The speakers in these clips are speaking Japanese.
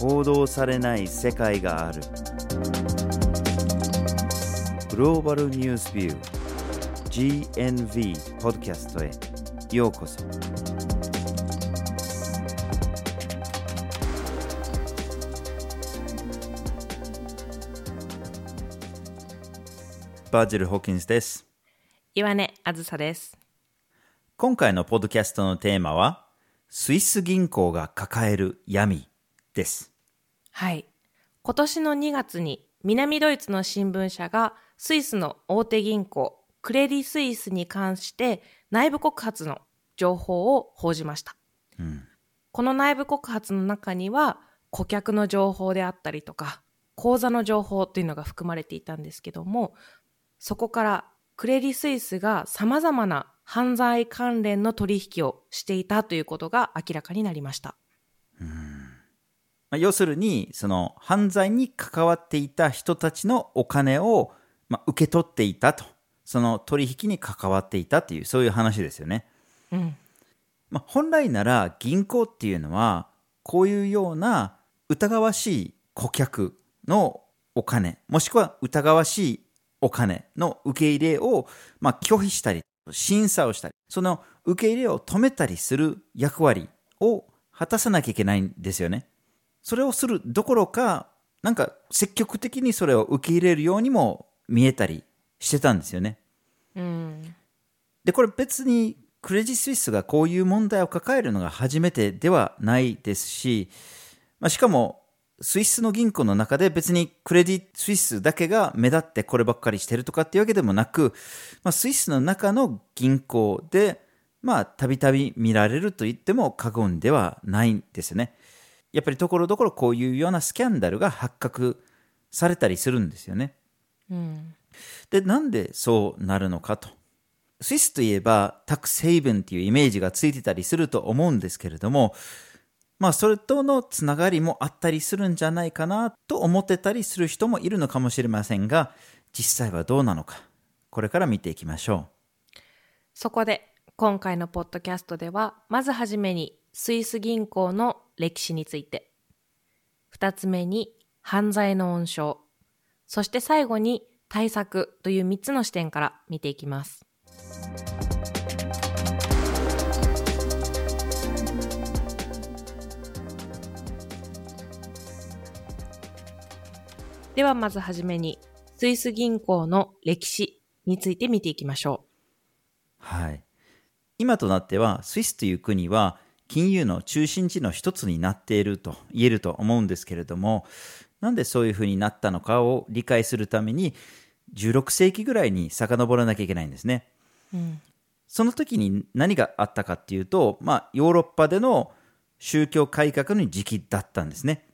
報道されない世界がある。グローバルニュースビュー GNV ポッドキャストへ。ようこそ。バージル・ホーキンスです。岩根あずさです。今回のポッドキャストのテーマはスイス銀行が抱える闇ですはい。今年の2月に南ドイツの新聞社がスイスの大手銀行クレディ・スイスに関して内部告発の情報を報じました。うんこの内部告発の中には顧客の情報であったりとか口座の情報っていうのが含まれていたんですけどもそこからクレディ・スイスが様々な犯罪関連の取引をしていたということが明らかになりました。まあ、要するにその犯罪に関わっていた人たちのお金を、まあ、受け取っていたと。その取引に関わっていたというそういう話ですよね、うん。まあ、本来なら銀行っていうのはこういうような疑わしい顧客のお金もしくは疑わしいお金の受け入れを、まあ、拒否したり審査をしたりその受け入れを止めたりする役割を果たさなきゃいけないんですよねそれをするどころかなんか積極的にそれを受け入れるようにも見えたりしてたんですよねうん。でこれ別にクレジスイスがこういう問題を抱えるのが初めてではないですし、まあ、しかもスイスの銀行の中で別にクレディスイスだけが目立ってこればっかりしてるとかっていうわけでもなく、まあ、スイスの中の銀行でまあたびたび見られると言っても過言ではないんですよねやっぱりところどころこういうようなスキャンダルが発覚されたりするんですよね。うん。でなんでそうなるのかと。スイスといえばタックスヘイブンっていうイメージがついてたりすると思うんですけれどもまあそれとのつながりもあったりするんじゃないかなと思ってたりする人もいるのかもしれませんが実際はどうなのか。これから見ていきましょそこで今回のポッドキャストではまずはじめにスイス銀行の歴史について。二つ目に犯罪の温床。そして最後に対策という三つの視点から見ていきます。ではまずはじめにスイス銀行の歴史について見ていきましょう。うはい。今となってはスイスという国は金融の中心地の一つになっていると言えると思うんですけれどもなんでそういうふうになったのかを理解するために16世紀ぐらいに遡らなきゃいけないんですね。うんその時に何があったかっていうと、まあ、ヨーロッパでの宗教改革の時期だったんですね。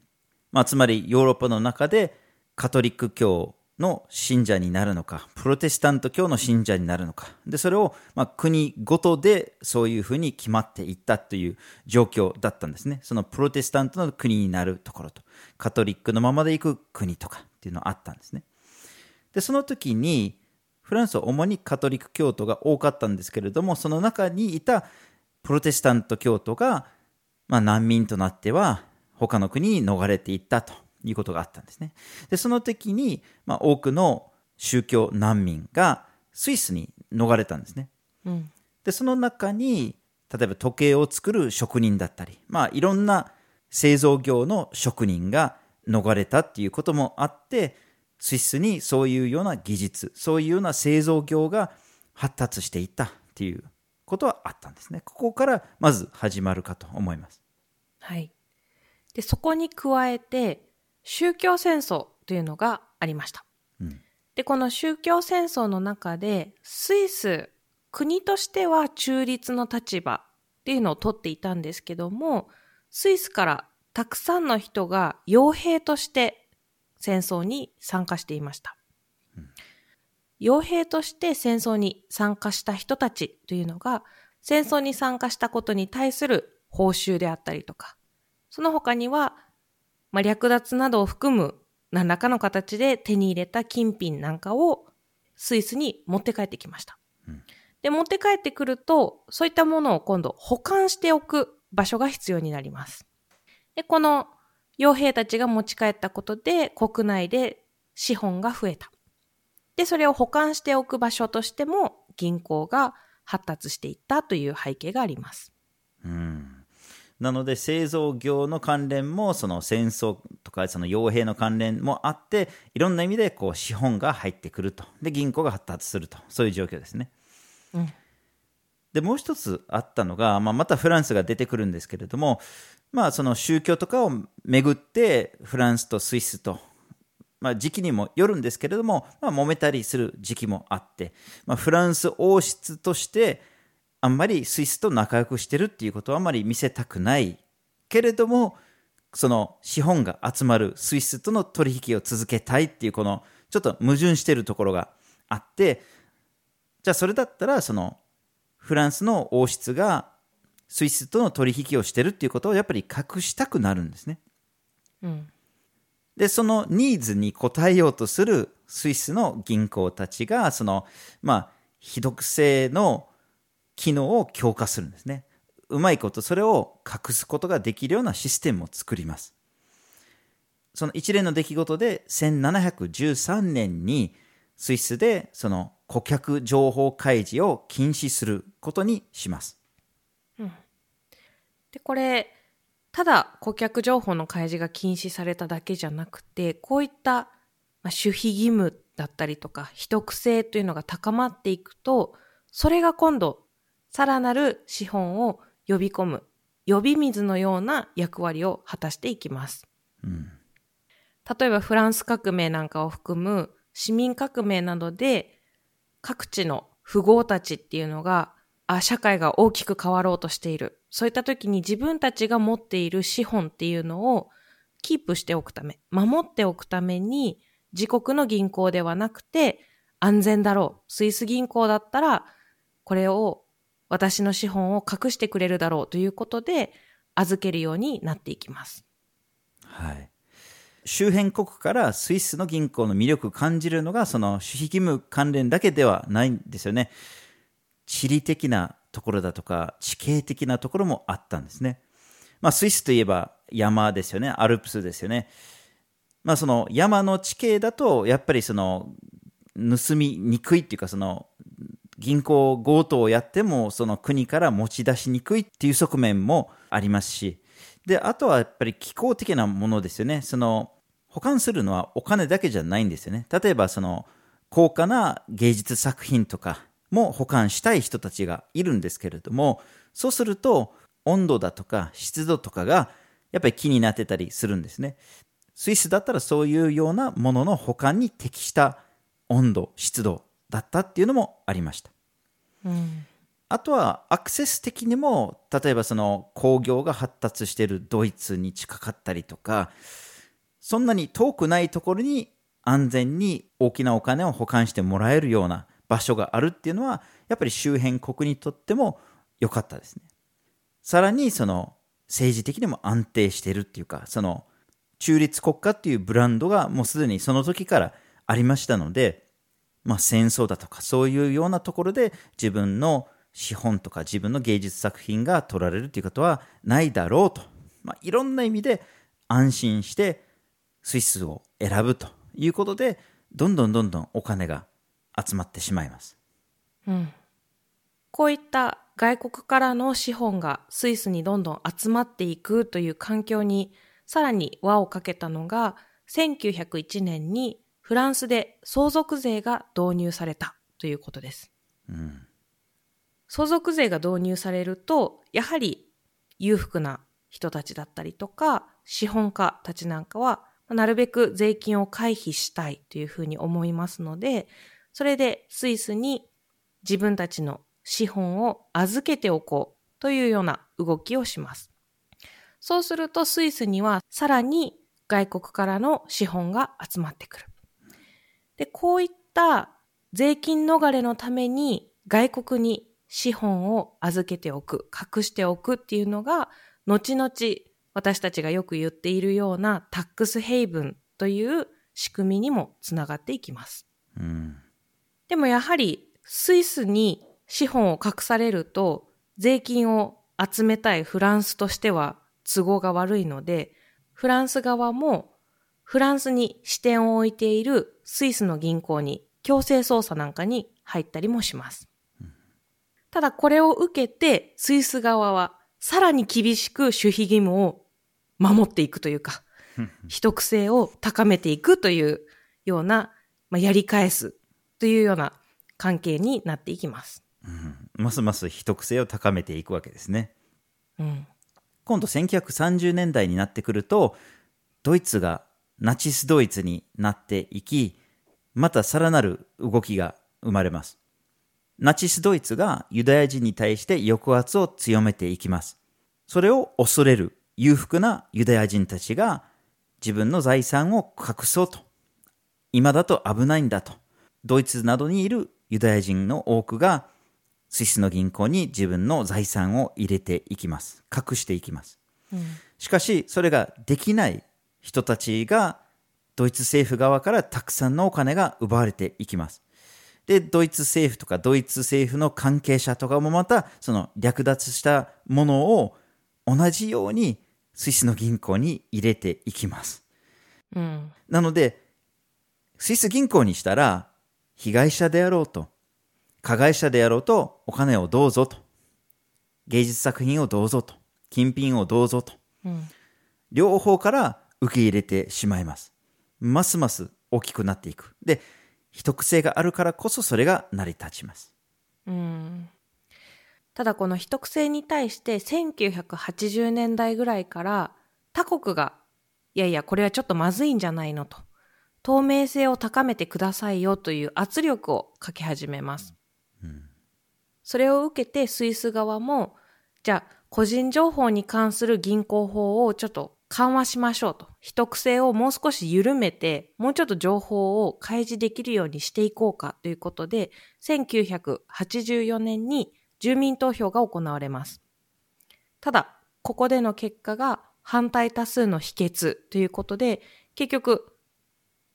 まあ、つまりヨーロッパの中でカトリック教の信者になるのか、プロテスタント教の信者になるのか。で、それを、まあ、国ごとでそういうふうに決まっていったという状況だったんですね。そのプロテスタントの国になるところと、カトリックのままでいく国とかっていうのがあったんですね。で、その時に、フランスは主にカトリック教徒が多かったんですけれども、その中にいたプロテスタント教徒が、まあ、難民となっては他の国に逃れていったということがあったんですね。で、その時に、まあ、多くの宗教難民がスイスに逃れたんですね。うんで、その中に、例えば時計を作る職人だったり、まあ、いろんな製造業の職人が逃れたっていうこともあって、スイスにそういうような技術、そういうような製造業が発達していったっていうことはあったんですね。ここからまず始まるかと思います。はい。で、そこに加えて、宗教戦争というのがありました。うんで、この宗教戦争の中で、スイス、国としては中立の立場っていうのを取っていたんですけども、スイスからたくさんの人が傭兵として戦争に参加していました。傭兵として戦争に参加した人たちというのが、戦争に参加したことに対する報酬であったりとか、その他には、まあ、略奪などを含む何らかの形で手に入れた金品なんかをスイスに持って帰ってきました。うんで、持って帰ってくると、そういったものを今度保管しておく場所が必要になります。で、この傭兵たちが持ち帰ったことで国内で資本が増えた。で、それを保管しておく場所としても銀行が発達していったという背景があります。うんなので製造業の関連もその戦争とかその傭兵の関連もあっていろんな意味でこう資本が入ってくると。で銀行が発達すると。そういう状況ですね。うん、でもう一つあったのが、まあ、またフランスが出てくるんですけれども、まあ、その宗教とかをめぐってフランスとスイスと、まあ、時期にもよるんですけれども、まあ、揉めたりする時期もあって、まあ、フランス王室としてあんまりスイスと仲良くしてるっていうことはあまり見せたくないけれどもその資本が集まるスイスとの取引を続けたいっていうこのちょっと矛盾してるところがあってじゃあそれだったらそのフランスの王室がスイスとの取引をしてるっていうことをやっぱり隠したくなるんですね。うん、でそのニーズに応えようとするスイスの銀行たちがそのまあ非独性の機能を強化するんですね。うまいことそれを隠すことができるようなシステムを作ります。その一連の出来事で1713年にスイスでその顧客情報開示を禁止することにします。うん、でこれただ顧客情報の開示が禁止されただけじゃなくてこういった、まあ、守秘義務だったりとか秘匿性というのが高まっていくとそれが今度さらなる資本を呼び込む、呼び水のような役割を果たしていきます。うん、例えばフランス革命なんかを含む市民革命などで各地の富豪たちっていうのがあ社会が大きく変わろうとしている。そういった時に自分たちが持っている資本っていうのをキープしておくため、守っておくために自国の銀行ではなくて安全だろう。スイス銀行だったらこれを私の資本を隠してくれるだろうということで預けるようになっていきます。はい。周辺国からスイスの銀行の魅力を感じるのがその守秘義務関連だけではないんですよね。地理的なところだとか地形的なところもあったんですね。まあスイスといえば山ですよね。アルプスですよね。まあその山の地形だとやっぱりその盗みにくいっていうかその銀行強盗をやってもその国から持ち出しにくいっていう側面もありますし、で、あとはやっぱり気候的なものですよね。その保管するのはお金だけじゃないんですよね。例えばその高価な芸術作品とかも保管したい人たちがいるんですけれども、そうすると温度だとか湿度とかがやっぱり気になってたりするんですね。スイスだったらそういうようなものの保管に適した温度、湿度だったっていうのもありました。うん、あとはアクセス的にも例えばその工業が発達しているドイツに近かったりとかそんなに遠くないところに安全に大きなお金を保管してもらえるような場所があるっていうのはやっぱり周辺国にとっても良かったですね。さらにその政治的にも安定しているっていうかその中立国家っていうブランドがもうすでにその時からありましたのでまあ、戦争だとかそういうようなところで自分の資本とか自分の芸術作品が取られるということはないだろうと、まあ、いろんな意味で安心してスイスを選ぶということでどんどんどんどんお金が集まってしまいます。うん、こういった外国からの資本がスイスにどんどん集まっていくという環境にさらに輪をかけたのが1901年にフランスで相続税が導入されたということです。うん、相続税が導入されると、やはり裕福な人たちだったりとか、資本家たちなんかは、なるべく税金を回避したいというふうに思いますので、それでスイスに自分たちの資本を預けておこうというような動きをします。そうするとスイスにはさらに外国からの資本が集まってくる。で、こういった税金逃れのために外国に資本を預けておく、隠しておくっていうのが、後々私たちがよく言っているようなタックスヘイブンという仕組みにもつながっていきます。うん、でもやはりスイスに資本を隠されると税金を集めたいフランスとしては都合が悪いのでフランス側もフランスに支店を置いているスイスの銀行に強制捜査なんかに入ったりもします。ただこれを受けてスイス側はさらに厳しく守秘義務を守っていくというか、秘匿性を高めていくというような、まあ、やり返すというような関係になっていきます。ますます秘匿性を高めていくわけですね。うん。今度1930年代になってくると、ドイツがナチスドイツになっていき、またさらなる動きが生まれます。ナチスドイツがユダヤ人に対して抑圧を強めていきます。それを恐れる裕福なユダヤ人たちが自分の財産を隠そうと。今だと危ないんだと。ドイツなどにいるユダヤ人の多くがスイスの銀行に自分の財産を入れていきます。隠していきます。しかし、それができない人たちが、ドイツ政府側からたくさんのお金が奪われていきます。で、ドイツ政府とかドイツ政府の関係者とかもまた、その略奪したものを同じようにスイスの銀行に入れていきます。うん。なので、スイス銀行にしたら、被害者であろうと、加害者であろうと、お金をどうぞと、芸術作品をどうぞと、金品をどうぞと、うん。両方から受け入れてしまいます。ますます大きくなっていく。で、秘匿性があるからこそそれが成り立ちます。うん。ただこの秘匿性に対して1980年代ぐらいから他国が、いやいや、これはちょっとまずいんじゃないのと。透明性を高めてくださいよという圧力をかけ始めます。それを受けてスイス側も、じゃあ個人情報に関する銀行法をちょっと緩和しましょうと。秘匿性をもう少し緩めて、もうちょっと情報を開示できるようにしていこうかということで、1984年に住民投票が行われます。ただ、ここでの結果が反対多数の否決ということで、結局、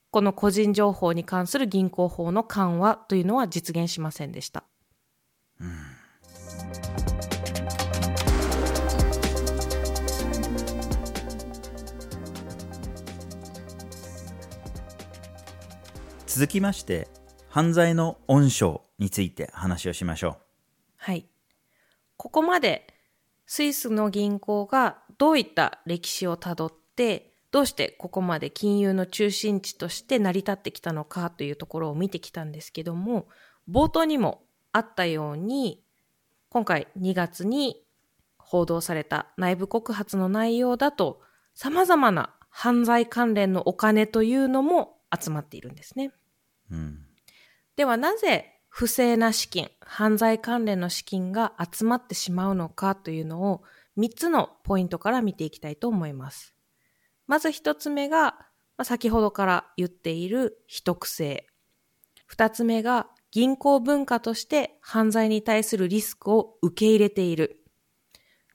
この個人情報に関する銀行法の緩和というのは実現しませんでした。続きまして、犯罪の温床について話をしましょうはい。ここまでスイスの銀行がどういった歴史をたどって、どうしてここまで金融の中心地として成り立ってきたのかというところを見てきたんですけども、冒頭にもあったように、今回2月に報道された内部告発の内容だと、様々な犯罪関連のお金というのも集まっているんですね。ではなぜ不正な資金、犯罪関連の資金が集まってしまうのかというのを3つのポイントから見ていきたいと思います。まず1つ目が、まあ先ほどから言っている秘匿性。2つ目が銀行文化として犯罪に対するリスクを受け入れている。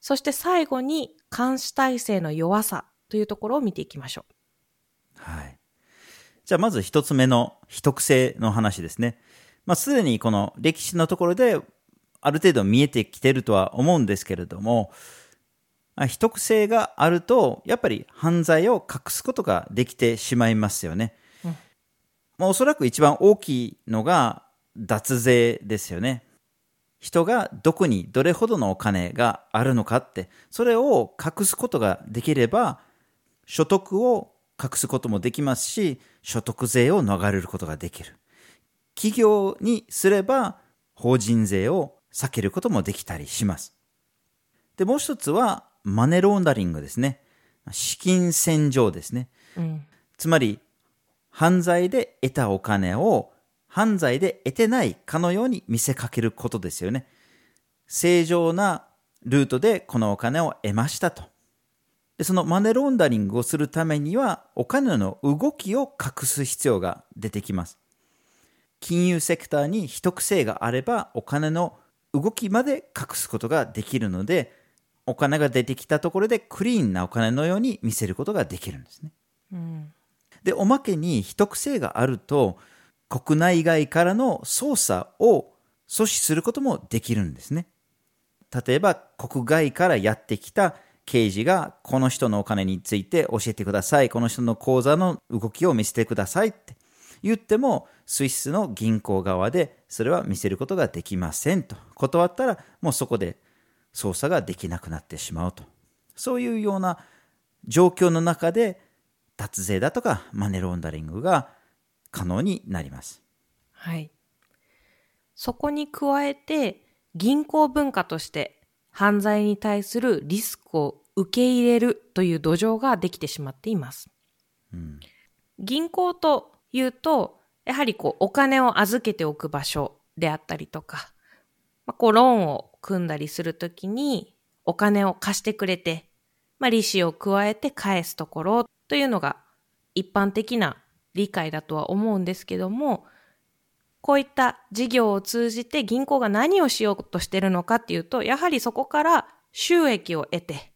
そして最後に監視体制の弱さというところを見ていきましょう。はい。じゃあまず一つ目の秘匿性の話ですね。まあすでにこの歴史のところである程度見えてきてるとは思うんですけれども、秘匿性があると、やっぱり犯罪を隠すことができてしまいますよね。うんまあおそらく一番大きいのが脱税ですよね。人がどこにどれほどのお金があるのかって、それを隠すことができれば、所得を隠すこともできますし、所得税を逃れることができる。企業にすれば、法人税を避けることもできたりします。で、もう一つは、マネーローンダリングですね。資金洗浄ですね。うん。つまり、犯罪で得たお金を犯罪で得てないかのように見せかけることですよね。正常なルートでこのお金を得ましたと。でそのマネーローンダリングをするためには、お金の動きを隠す必要が出てきます。金融セクターに秘匿性があれば、お金の動きまで隠すことができるので、お金が出てきたところでクリーンなお金のように見せることができるんですね。うん。で、おまけに秘匿性があると、国内外からの捜査を阻止することもできるんですね。例えば、国外からやってきた刑事がこの人のお金について教えてください。この人の口座の動きを見せてくださいって言っても、スイスの銀行側でそれは見せることができませんと。断ったらもうそこで操作ができなくなってしまうと。そういうような状況の中で脱税だとかマネーロンダリングが可能になります。はい。そこに加えて銀行文化として犯罪に対するリスクを受け入れるという土壌ができてしまっています。うん、銀行というと、やはりこうお金を預けておく場所であったりとか、まあ、こうローンを組んだりするときにお金を貸してくれて、まあ、利子を加えて返すところというのが一般的な理解だとは思うんですけども、こういった事業を通じて銀行が何をしようとしてるのかっていうと、やはりそこから収益を得て、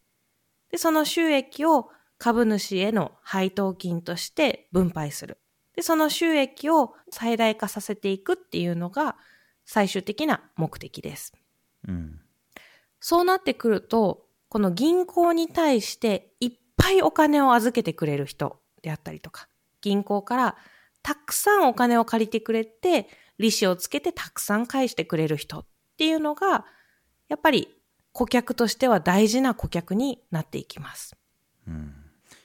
で、その収益を株主への配当金として分配する。で、その収益を最大化させていくっていうのが最終的な目的です。うん、そうなってくると、この銀行に対していっぱいお金を預けてくれる人であったりとか、銀行からたくさんお金を借りてくれて、利子をつけてたくさん返してくれる人っていうのが、やっぱり顧客としては大事な顧客になっていきます。うん、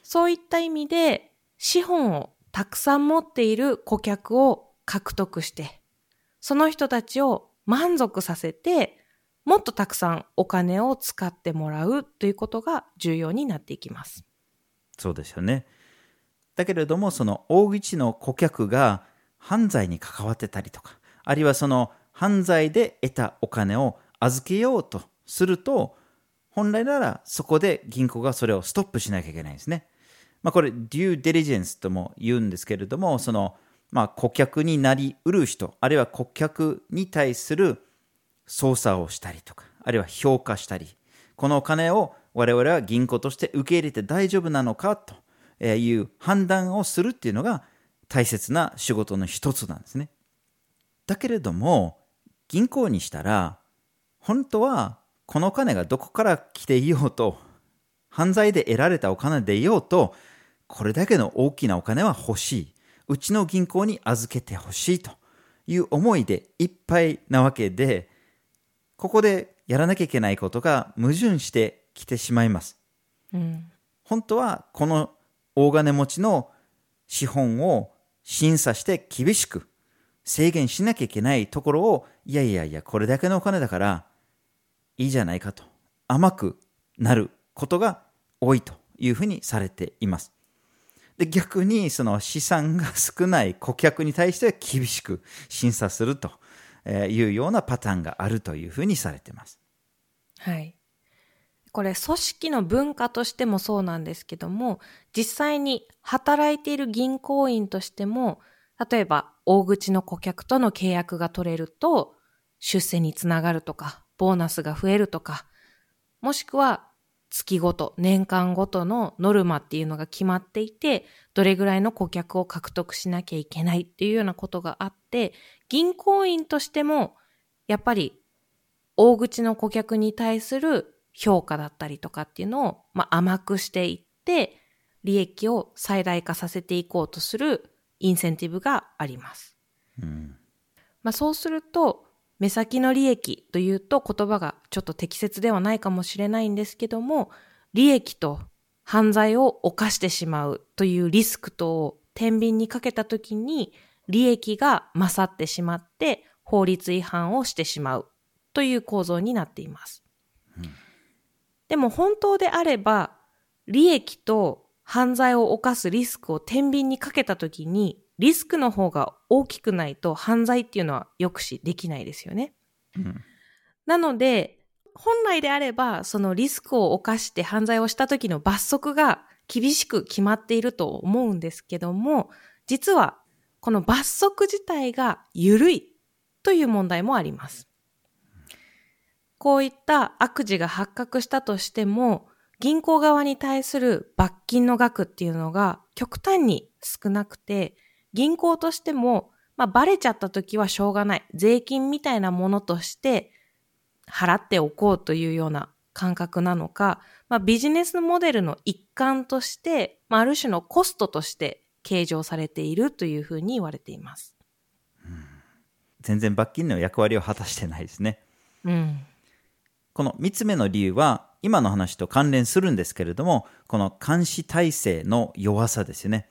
そういった意味で、資本をたくさん持っている顧客を獲得して、その人たちを満足させて、もっとたくさんお金を使ってもらうということが重要になっていきます。そうですよね。だけれども、その大口の顧客が犯罪に関わってたりとか、あるいはその犯罪で得たお金を預けようとすると、本来ならそこで銀行がそれをストップしなきゃいけないんですね。まあ、これ、デューデリジェンスとも言うんですけれども、その、まあ、顧客になりうる人、あるいは顧客に対する操作をしたりとか、あるいは評価したり、このお金を我々は銀行として受け入れて大丈夫なのかという判断をするっていうのが大切な仕事の一つなんですね。だけれども、銀行にしたら、本当はこのお金がどこから来ていようと、犯罪で得られたお金でいようと、これだけの大きなお金は欲しい。うちの銀行に預けてほしいという思いでいっぱいなわけで、ここでやらなきゃいけないことが矛盾してきてしまいます。うん、本当はこの大金持ちの資本を審査して厳しく制限しなきゃいけないところを、いやいやいや、これだけのお金だからいいじゃないかと甘くなることが多いというふうにされています。で逆にその資産が少ない顧客に対しては厳しく審査するというようなパターンがあるというふうにされています。はい。これ組織の文化としてもそうなんですけども、実際に働いている銀行員としても、例えば大口の顧客との契約が取れると、出世につながるとか、ボーナスが増えるとか、もしくは月ごと、年間ごとのノルマっていうのが決まっていて、どれぐらいの顧客を獲得しなきゃいけないっていうようなことがあって、銀行員としても、やっぱり大口の顧客に対する評価だったりとかっていうのを、まあ、甘くしていって、利益を最大化させていこうとするインセンティブがあります。うん、まあ、そうすると、目先の利益というと言葉がちょっと適切ではないかもしれないんですけども、利益と犯罪を犯してしまうというリスクとを天秤にかけたときに、利益が勝ってしまって法律違反をしてしまうという構造になっています。うんでも本当であれば、利益と犯罪を犯すリスクを天秤にかけたときに、リスクの方が大きくないと犯罪っていうのは抑止できないですよね。うん、なので、本来であれば、そのリスクを犯して犯罪をした時の罰則が厳しく決まっていると思うんですけども、実はこの罰則自体が緩いという問題もあります。こういった悪事が発覚したとしても、銀行側に対する罰金の額っていうのが極端に少なくて、銀行としても、まあ、バレちゃった時はしょうがない。税金みたいなものとして払っておこうというような感覚なのか、まあ、ビジネスモデルの一環として、まあ、ある種のコストとして計上されているというふうに言われています。全然罰金の役割を果たしてないですね。うん。この3つ目の理由は、今の話と関連するんですけれども、この監視体制の弱さですよね。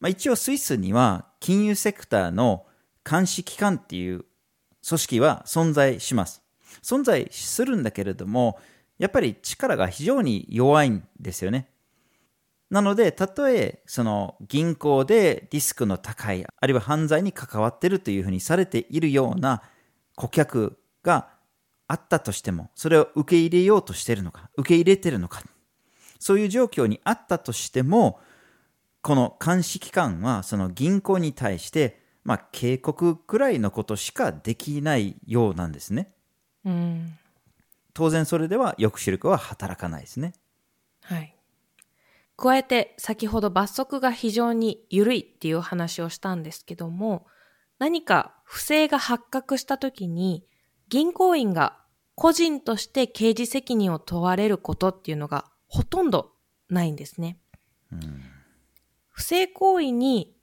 まあ、一応スイスには金融セクターの監視機関っていう組織は存在します。存在するんだけれども、やっぱり力が非常に弱いんですよね。なので、たとえその銀行でリスクの高い、あるいは犯罪に関わってるというふうにされているような顧客があったとしても、それを受け入れようとしているのか、受け入れているのか、そういう状況にあったとしても、この監視機関はその銀行に対して、まあ、警告くらいのことしかできないようなんですね。うん。当然それでは抑止力は働かないですね。はい。加えて、先ほど罰則が非常に緩いっていう話をしたんですけども、何か不正が発覚した時に、銀行員が個人として刑事責任を問われることっていうのがほとんどないんですね。不正行為に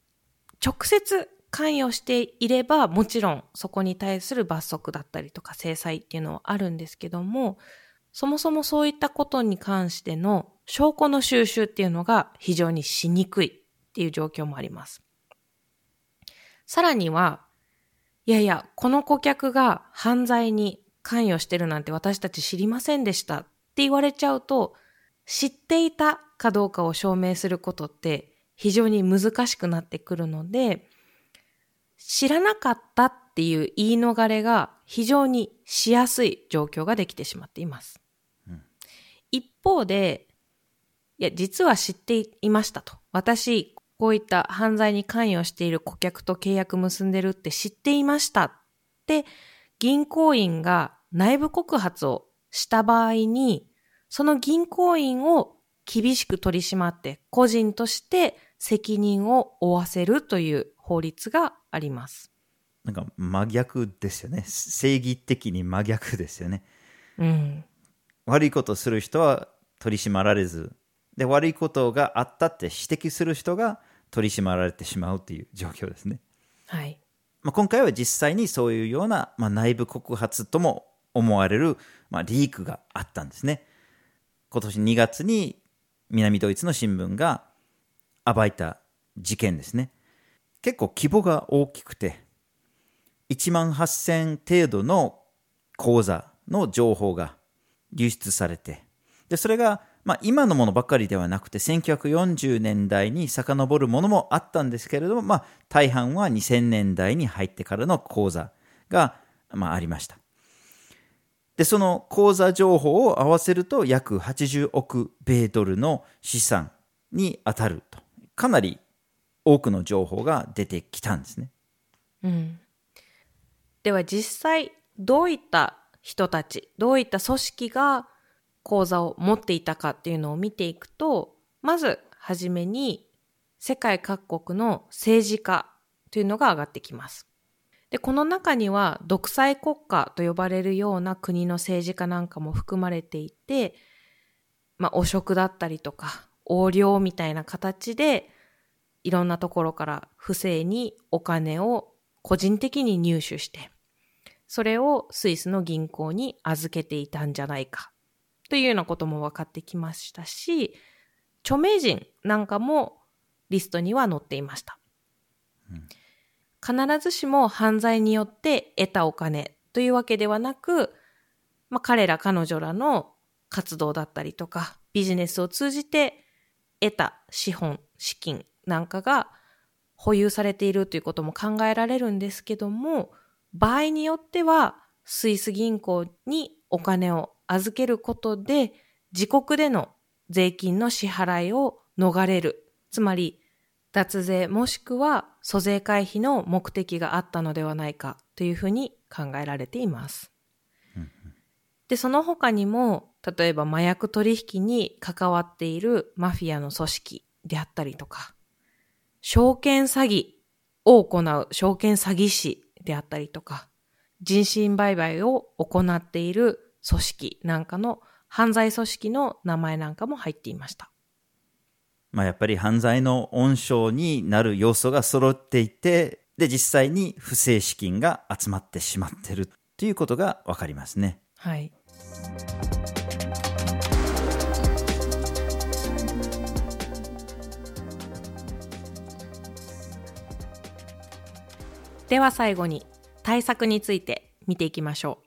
直接関与していれば、もちろんそこに対する罰則だったりとか制裁っていうのはあるんですけども、そもそもそういったことに関しての証拠の収集っていうのが非常にしにくいっていう状況もあります。さらには、いやいや、この顧客が犯罪に関与してるなんて私たち知りませんでしたって言われちゃうと、知っていたかどうかを証明することって非常に難しくなってくるので、知らなかったっていう言い逃れが非常にしやすい状況ができてしまっています。一方で、いや、実は知っていましたと。私、こういった犯罪に関与している顧客と契約結んでるって知っていましたって、銀行員が内部告発をした場合に、その銀行員を厳しく取り締まって、個人として責任を負わせるという法律があります。なんか真逆ですよね。正義的に真逆ですよね。うん。悪いことをする人は取り締まられず、で、悪いことがあったって指摘する人が取り締まられてしまうという状況ですね。はい。まあ、今回は実際にそういうような、まあ、内部告発とも思われる、まあ、リークがあったんですね。今年2月に南ドイツの新聞が暴いた事件ですね。結構規模が大きくて、1万8000程度の口座の情報が流出されて、で、それが、まあ、今のものばかりではなくて、1940年代に遡るものもあったんですけれども、まあ、大半は2000年代に入ってからの口座が、まあ、ありました。で、その口座情報を合わせると約80億米ドルの資産に当たると。かなり多くの情報が出てきたんですね。うん。では実際、どういった人たち、どういった組織が口座を持っていたかっていうのを見ていくと、まずはじめに世界各国の政治家というのが上がってきます。で、この中には独裁国家と呼ばれるような国の政治家なんかも含まれていて、まあ汚職だったりとか横領みたいな形でいろんなところから不正にお金を個人的に入手して、それをスイスの銀行に預けていたんじゃないかというようなことも分かってきましたし、著名人なんかもリストには載っていました。必ずしも犯罪によって得たお金というわけではなく、まあ、彼ら彼女らの活動だったりとか、ビジネスを通じて得た資本、資金なんかが保有されているということも考えられるんですけども、場合によってはスイス銀行にお金を預けることで自国での税金の支払いを逃れる。つまり脱税もしくは租税回避の目的があったのではないかというふうに考えられています。で、その他にも、例えば麻薬取引に関わっているマフィアの組織であったりとか、証券詐欺を行う証券詐欺師であったりとか、人身売買を行っている組織なんかの犯罪組織の名前なんかも入っていました。まあ、やっぱり犯罪の温床になる要素が揃っていて、で、実際に不正資金が集まってしまっているということがわかりますね。はい。では最後に対策について見ていきましょう。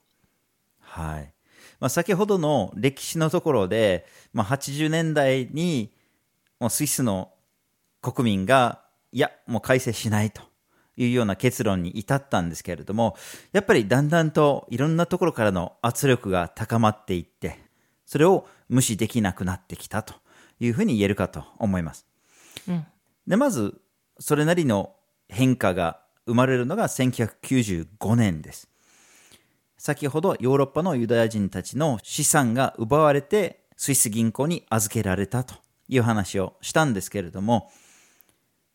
はい。まあ、先ほどの歴史のところで、まあ、80年代にもうスイスの国民が、いや、もう改正しないというような結論に至ったんですけれども、やっぱりだんだんといろんなところからの圧力が高まっていって、それを無視できなくなってきたというふうに言えるかと思います。うん。で、まず、それなりの変化が生まれるのが1995年です。先ほどヨーロッパのユダヤ人たちの資産が奪われてスイス銀行に預けられたという話をしたんですけれども、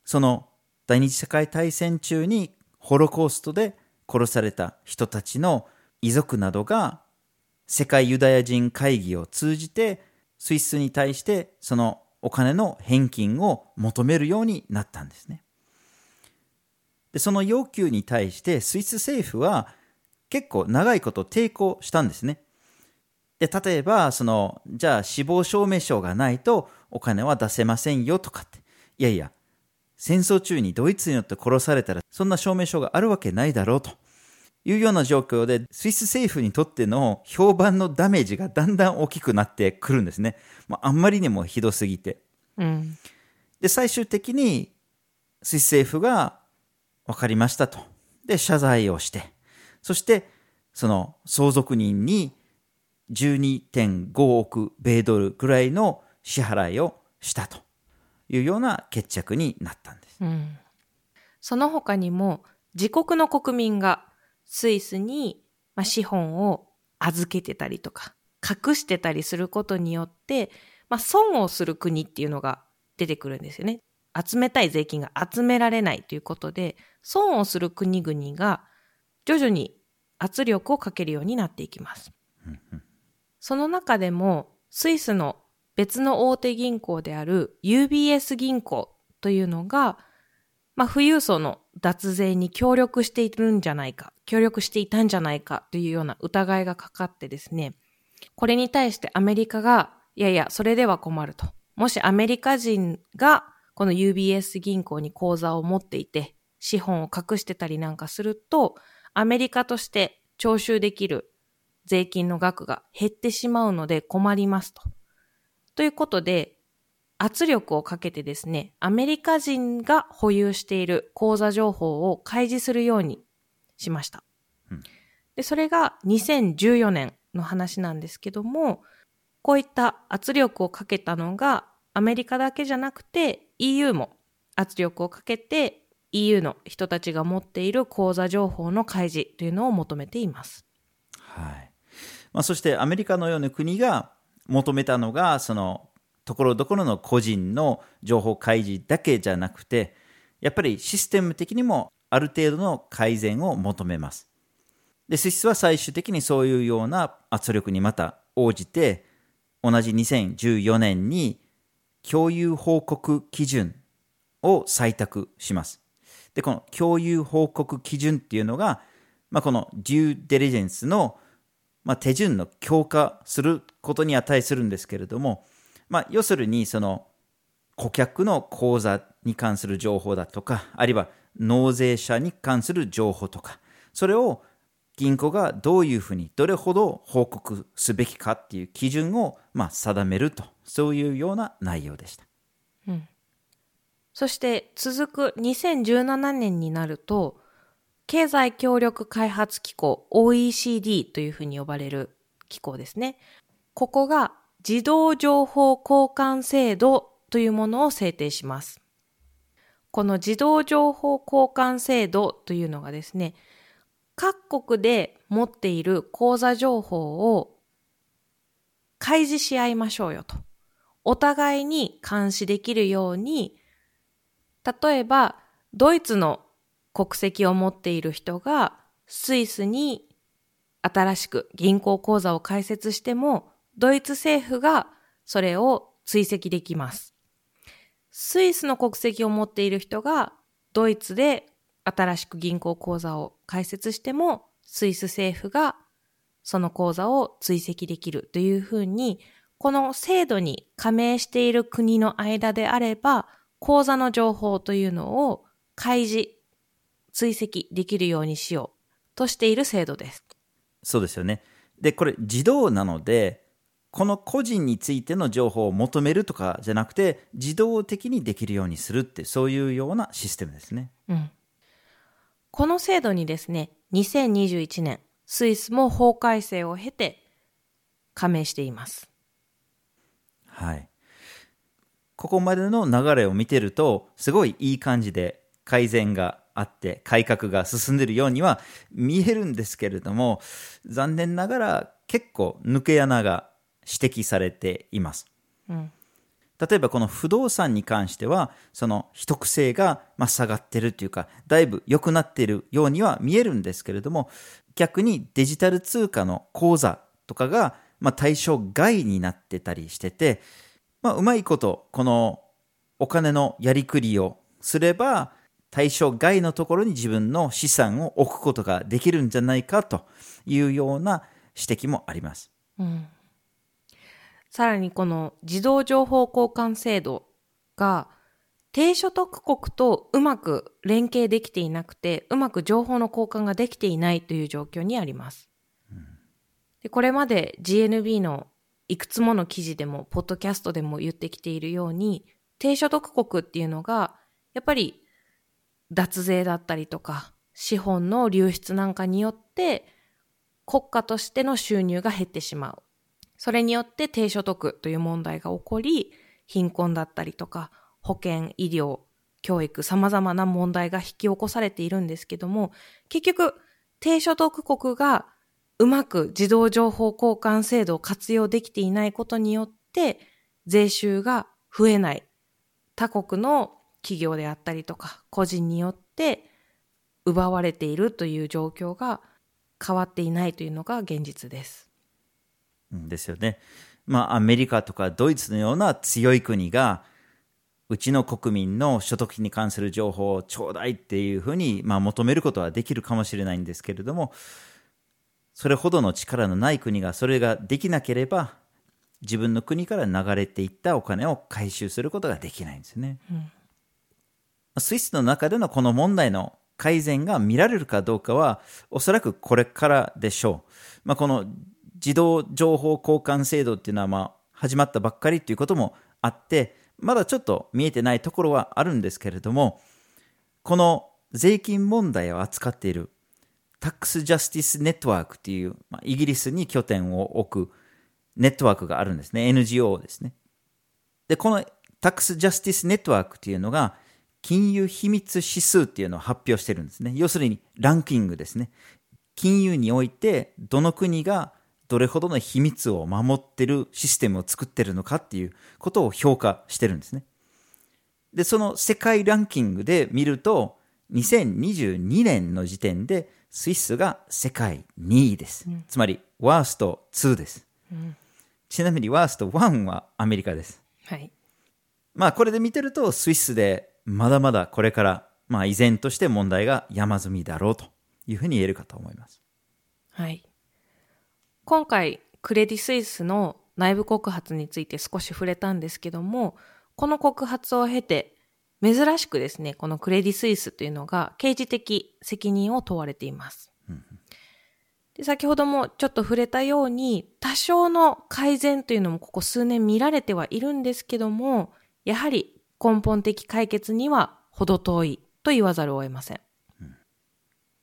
その第二次世界大戦中にホロコーストで殺された人たちの遺族などが世界ユダヤ人会議を通じてスイスに対してそのお金の返金を求めるようになったんですね。でその要求に対してスイス政府は結構長いこと抵抗したんですね。で、例えば、その、じゃあ死亡証明書がないとお金は出せませんよとかって。いやいや、戦争中にドイツによって殺されたらそんな証明書があるわけないだろうというような状況で、スイス政府にとっての評判のダメージがだんだん大きくなってくるんですね。まあ、あんまりにもひどすぎて。うん。で、最終的にスイス政府が分かりましたと。で、謝罪をして、そしてその相続人に12.5億米ドルぐらいの支払いをしたというような決着になったんです。うん。その他にも、自国の国民がスイスに、資本を預けてたりとか、隠してたりすることによって、まあ、損をする国っていうのが出てくるんですよね。集めたい税金が集められないということで、損をする国々が徐々に圧力をかけるようになっていきます。その中でも、スイスの別の大手銀行である UBS 銀行というのが、まあ、富裕層の脱税に協力しているんじゃないか、協力していたんじゃないかというような疑いがかかってですね、これに対してアメリカが、いやいや、それでは困ると。もしアメリカ人がこの UBS 銀行に口座を持っていて、資本を隠してたりなんかすると、アメリカとして徴収できる税金の額が減ってしまうので困りますと。ということで、圧力をかけてですね、アメリカ人が保有している口座情報を開示するようにしました。うんで、それが2014年の話なんですけども、こういった圧力をかけたのがアメリカだけじゃなくて EU も圧力をかけて EU の人たちが持っている口座情報の開示というのを求めています。はい。まあ、そしてアメリカのような国が求めたのがそのところどころの個人の情報開示だけじゃなくてやっぱりシステム的にもある程度の改善を求めます。でスイスは最終的にそういうような圧力にまた応じて同じ2014年に共有報告基準を採択します。でこの共有報告基準っていうのが、まあ、このデューデリジェンスのまあ、手順の強化することに値するんですけれども、まあ、要するにその顧客の口座に関する情報だとかあるいは納税者に関する情報とかそれを銀行がどういうふうにどれほど報告すべきかっていう基準をまあ定めるとそういうような内容でした。そして続く2017年になると、経済協力開発機構 OECD というふうに呼ばれる機構ですね。ここが自動情報交換制度というものを制定します。この自動情報交換制度というのがですね、各国で持っている口座情報を開示し合いましょうよと。お互いに監視できるように、例えばドイツの国籍を持っている人がスイスに新しく銀行口座を開設しても、ドイツ政府がそれを追跡できます。スイスの国籍を持っている人がドイツで新しく銀行口座を開設しても、スイス政府がその口座を追跡できるというふうに、この制度に加盟している国の間であれば、口座の情報というのを開示、追跡できるようにしようとしている制度です。そうですよね。で、これ自動なので、この個人についての情報を求めるとかじゃなくて、自動的にできるようにするって、そういうようなシステムですね。うん。この制度にですね、2021年、スイスも法改正を経て加盟しています。はい。ここまでの流れを見てると、すごいいい感じで改善があって改革が進んでいるようには見えるんですけれども、残念ながら結構抜け穴が指摘されています。うん、例えばこの不動産に関しては、その秘匿性がま下がってるというか、だいぶ良くなっているようには見えるんですけれども、逆にデジタル通貨の口座とかがま対象外になってたりしてて、まあ、うまいこと、このお金のやりくりをすれば、対象外のところに自分の資産を置くことができるんじゃないかというような指摘もあります。うん、さらにこの自動情報交換制度が低所得国とうまく連携できていなくて、うまく情報の交換ができていないという状況にあります。うん、でこれまで GNB のいくつもの記事でも、ポッドキャストでも言ってきているように、低所得国っていうのが、やっぱり脱税だったりとか、資本の流出なんかによって、国家としての収入が減ってしまう。それによって低所得という問題が起こり、貧困だったりとか、保険、医療、教育、様々な問題が引き起こされているんですけども、結局、低所得国がうまく自動情報交換制度を活用できていないことによって、税収が増えない。他国の企業であったりとか個人によって奪われているという状況が変わっていないというのが現実です。ですよね。まあアメリカとかドイツのような強い国がうちの国民の所得に関する情報をちょうだいっていうふうに、まあ、求めることはできるかもしれないんですけれどもそれほどの力のない国がそれができなければ自分の国から流れていったお金を回収することができないんですね。うんスイスの中でのこの問題の改善が見られるかどうかは、おそらくこれからでしょう。まあ、この自動情報交換制度っていうのは、まあ、始まったばっかりということもあって、まだちょっと見えてないところはあるんですけれども、この税金問題を扱っているタックスジャスティスネットワークっていう、まあ、イギリスに拠点を置くネットワークがあるんですね。NGO ですね。で、このタックスジャスティスネットワークっていうのが、金融秘密指数っていうのを発表してるんですね。要するにランキングですね。金融においてどの国がどれほどの秘密を守ってるシステムを作ってるのかっていうことを評価してるんですね。で、その世界ランキングで見ると、2022年の時点でスイスが世界2位です。うん、つまり、ワースト2です。うん、ちなみにワースト1はアメリカです。はい。まあ、これで見てると、スイスでまだまだこれから、まあ依然として問題が山積みだろうというふうに言えるかと思います。はい。今回、クレディ・スイスの内部告発について少し触れたんですけども、この告発を経て、珍しくですね、このクレディ・スイスというのが刑事的責任を問われています。で先ほどもちょっと触れたように、多少の改善というのもここ数年見られてはいるんですけども、やはり根本的解決には程遠いと言わざるを得ません。うん、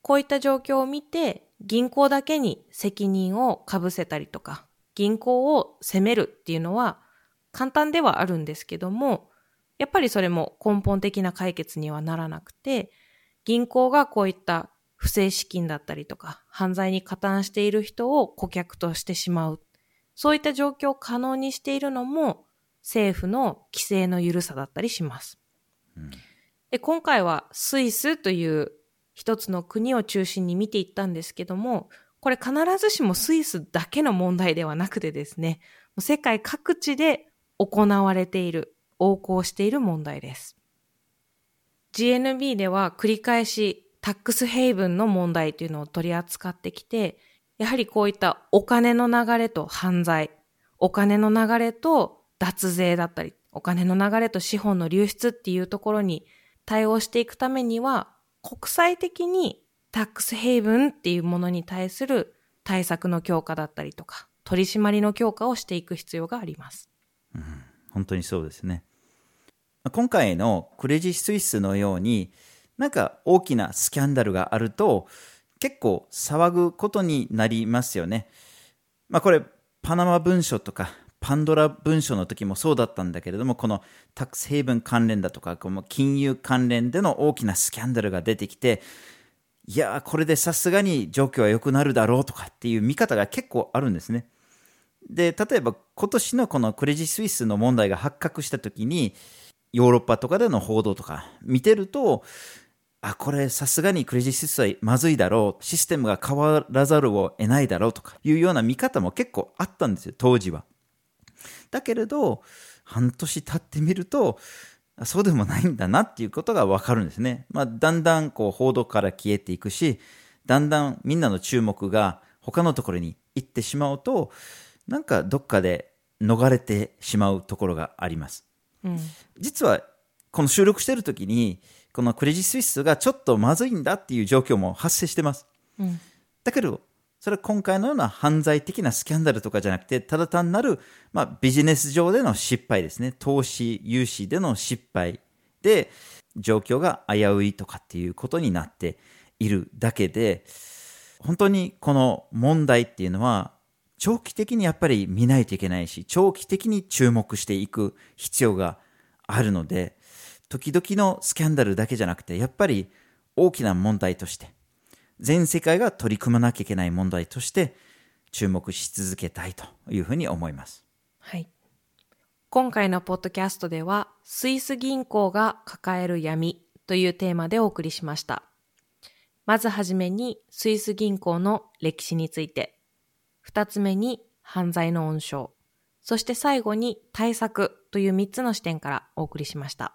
こういった状況を見て、銀行だけに責任をかぶせたりとか、銀行を責めるっていうのは簡単ではあるんですけども、やっぱりそれも根本的な解決にはならなくて、銀行がこういった不正資金だったりとか、犯罪に加担している人を顧客としてしまう。そういった状況を可能にしているのも、政府の規制の緩さだったりします。うん、で今回はスイスという一つの国を中心に見ていったんですけども、これ必ずしもスイスだけの問題ではなくてですね、世界各地で行われている、横行している問題です。GNB では繰り返しタックスヘイブンの問題というのを取り扱ってきて、やはりこういったお金の流れと犯罪、お金の流れと脱税だったり、お金の流れと資本の流出っていうところに対応していくためには、国際的にタックスヘイブンっていうものに対する対策の強化だったりとか、取り締まりの強化をしていく必要があります。うん、本当にそうですね。今回のクレジスイスのように、なんか大きなスキャンダルがあると、結構騒ぐことになりますよね。まあこれ、パナマ文書とか、パンドラ文書の時もそうだったんだけれども、このタックスヘイブン関連だとか、この金融関連での大きなスキャンダルが出てきて、いやーこれでさすがに状況は良くなるだろうとかっていう見方が結構あるんですね。で、例えば今年のこのクレジスイスの問題が発覚した時に、ヨーロッパとかでの報道とか見てると、あ、これさすがにクレジスイスはまずいだろう、システムが変わらざるを得ないだろうとかいうような見方も結構あったんですよ、当時は。だけれど、半年経ってみると、そうでもないんだなっていうことがわかるんですね。まあ、だんだんこう報道から消えていくし、だんだんみんなの注目が他のところに行ってしまうと、なんかどっかで逃れてしまうところがあります。うん、実は、この収録してる時に、このクレジスイスがちょっとまずいんだっていう状況も発生してます。うん、だけど、それは今回のような犯罪的なスキャンダルとかじゃなくて、ただ単なる、まあ、ビジネス上での失敗ですね。投資、融資での失敗で、状況が危ういとかっていうことになっているだけで、本当にこの問題っていうのは、長期的にやっぱり見ないといけないし、長期的に注目していく必要があるので、時々のスキャンダルだけじゃなくて、やっぱり大きな問題として、全世界が取り組まなきゃいけない問題として注目し続けたいというふうに思います。はい。今回のポッドキャストでは、スイス銀行が抱える闇というテーマでお送りしました。まずはじめにスイス銀行の歴史について、二つ目に犯罪の温床、そして最後に対策という三つの視点からお送りしました。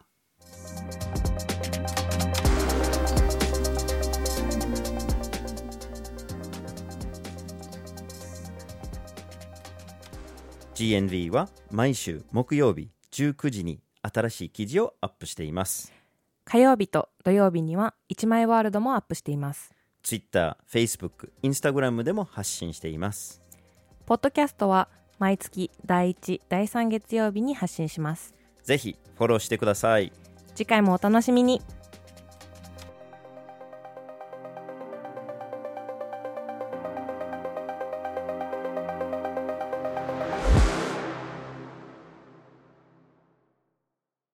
GNV は毎週木曜日19時に新しい記事をアップしています。火曜日と土曜日には1枚ワールドもアップしています Twitter、Facebook、Instagram でも発信しています。ポッドキャストは毎月第1、第3月曜日に発信します。ぜひフォローしてください。次回もお楽しみに